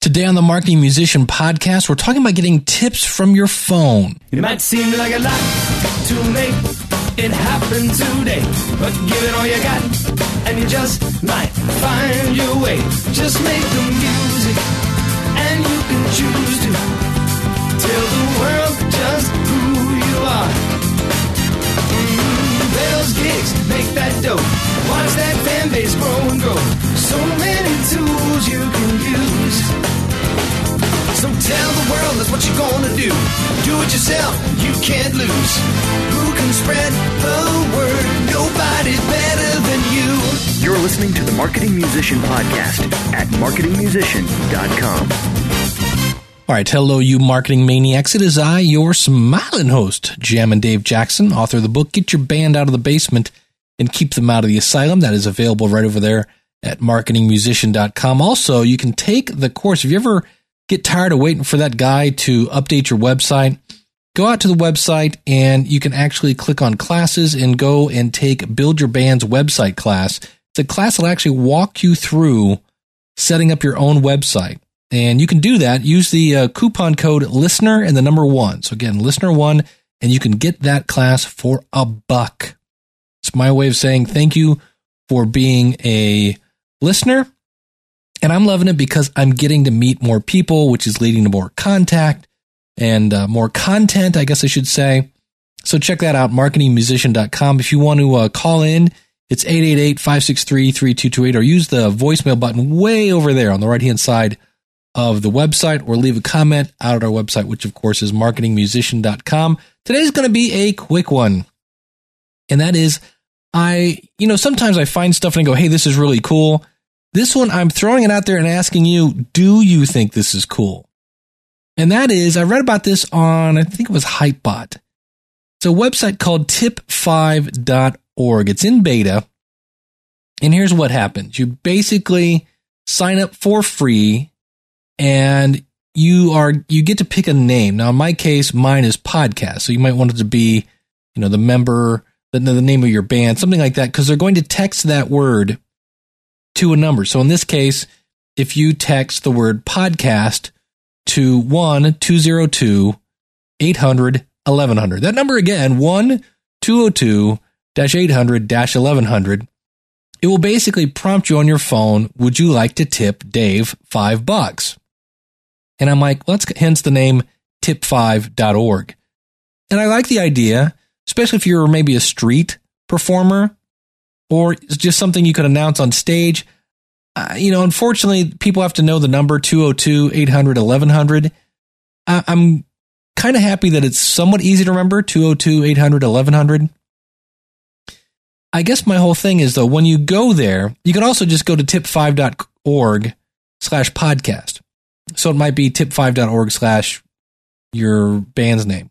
Today on the Marketing Musician podcast, we're talking about getting tips from your phone. It might seem like a lot late. It today, but give it all you got, and you just might find your way. Just make the music, and you can choose to tell the those gigs, make that dough, watch that fan base grow and grow. So many tools you can use. So tell the world that's what you're gonna do. Do it yourself, you can't lose. Who can spread the word? Nobody's better than you. You're listening to the Marketing Musician Podcast at marketingmusician.com. All right, hello, you marketing maniacs. It is I, your smiling host, Jam and Dave Jackson, author of the book Get Your Band Out of the Basement and Keep Them Out of the Asylum. That is available right over there at marketingmusician.com. Also, you can take the course. If you ever get tired of waiting for that guy to update your website, go out to the website and you can actually click on classes and go and take Build Your Band's website class. It's a class that'll actually walk you through setting up your own website. And you can do that. Use the uh, coupon code listener and the number one. So again, listener one, and you can get that class for a buck. It's my way of saying thank you for being a listener and I'm loving it because I'm getting to meet more people, which is leading to more contact and uh, more content, I guess I should say. So check that out, marketingmusician.com. If you want to uh, call in, it's 888-563-3228 or use the voicemail button way over there on the right-hand side of the website or leave a comment out at our website, which of course is marketingmusician.com. Today's going to be a quick one. And that is, I, you know, sometimes I find stuff and I go, hey, this is really cool. This one, I'm throwing it out there and asking you, do you think this is cool? And that is, I read about this on, I think it was Hypebot. It's a website called tip5.org. It's in beta. And here's what happens. You basically sign up for free and you are, you get to pick a name. Now, in my case, mine is podcast. So you might want it to be, you know, the member, the, the name of your band, something like that, because they're going to text that word to a number. So in this case, if you text the word podcast to 1 202 800 1100, that number again, 1 202 800 1100, it will basically prompt you on your phone, would you like to tip Dave five bucks? And I'm like, let's hence the name tip5.org. And I like the idea, especially if you're maybe a street performer or just something you could announce on stage. Uh, you know, unfortunately, people have to know the number 202 800 1100. I- I'm kind of happy that it's somewhat easy to remember 202 800 1100. I guess my whole thing is though, when you go there, you can also just go to tip5.org slash podcast. So it might be tip5.org slash your band's name.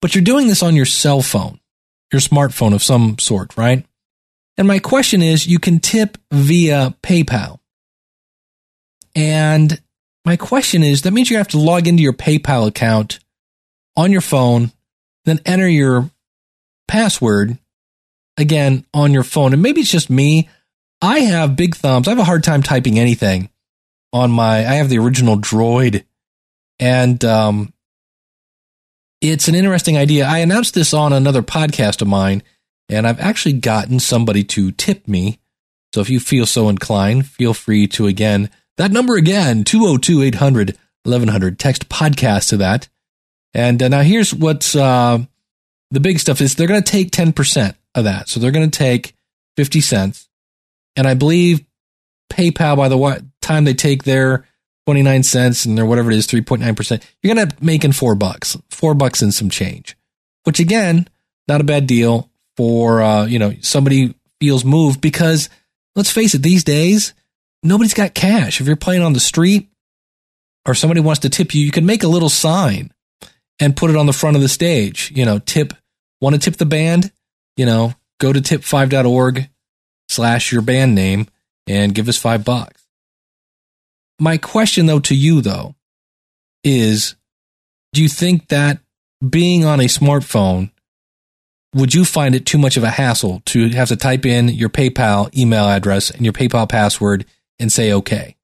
But you're doing this on your cell phone, your smartphone of some sort, right? And my question is you can tip via PayPal. And my question is that means you have to log into your PayPal account on your phone, then enter your password again on your phone. And maybe it's just me. I have big thumbs. I have a hard time typing anything on my, I have the original droid. And um, it's an interesting idea. I announced this on another podcast of mine and I've actually gotten somebody to tip me. So if you feel so inclined, feel free to again, that number again, 202 800 1100, text podcast to that. And uh, now here's what's uh, the big stuff is they're going to take 10% of that. So they're going to take 50 cents. And I believe PayPal, by the time they take their 29 cents and their whatever it is, 3.9%, you're going to make in four bucks, four bucks and some change, which again, not a bad deal for uh, you know somebody feels moved because let's face it, these days nobody's got cash. If you're playing on the street or somebody wants to tip you, you can make a little sign and put it on the front of the stage. You know, tip want to tip the band. You know, go to tip5.org slash your band name and give us five bucks. My question though to you though is do you think that being on a smartphone would you find it too much of a hassle to have to type in your PayPal email address and your PayPal password and say okay?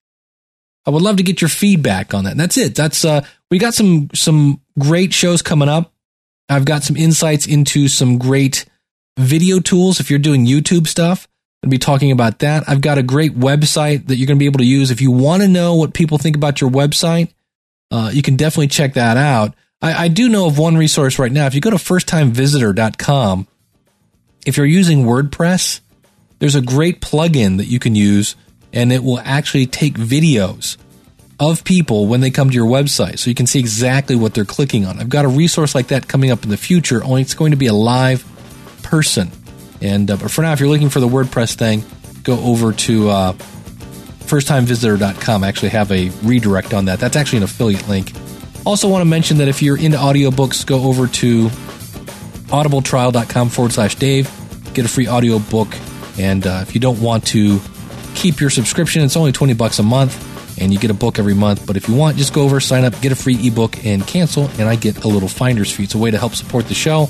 I would love to get your feedback on that. And that's it. That's uh, we got some some great shows coming up. I've got some insights into some great video tools. If you're doing YouTube stuff, going to be talking about that. I've got a great website that you're going to be able to use if you want to know what people think about your website. Uh, you can definitely check that out. I, I do know of one resource right now. If you go to firsttimevisitor.com, if you're using WordPress, there's a great plugin that you can use and it will actually take videos of people when they come to your website so you can see exactly what they're clicking on. I've got a resource like that coming up in the future, only it's going to be a live person. And uh, but for now, if you're looking for the WordPress thing, go over to uh, firsttimevisitor.com. I actually have a redirect on that. That's actually an affiliate link. Also, want to mention that if you're into audiobooks, go over to audibletrial.com forward slash Dave, get a free audiobook. And uh, if you don't want to keep your subscription, it's only 20 bucks a month and you get a book every month. But if you want, just go over, sign up, get a free ebook, and cancel, and I get a little finder's fee. It's a way to help support the show.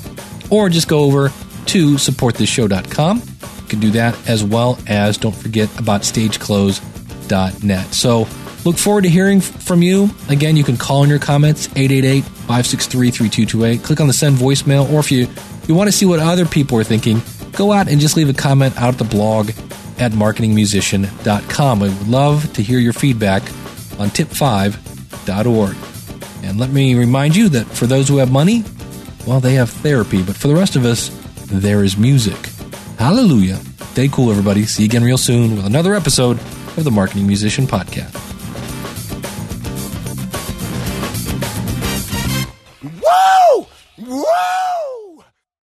Or just go over to supportthishow.com. You can do that as well as don't forget about stageclose.net. So look forward to hearing from you. Again, you can call in your comments 888 563 3228. Click on the send voicemail, or if you, you want to see what other people are thinking, go out and just leave a comment out at the blog at marketingmusician.com. I would love to hear your feedback on tip5.org. And let me remind you that for those who have money, well, they have therapy, but for the rest of us, there is music. Hallelujah. Stay cool, everybody. See you again real soon with another episode of the Marketing Musician Podcast.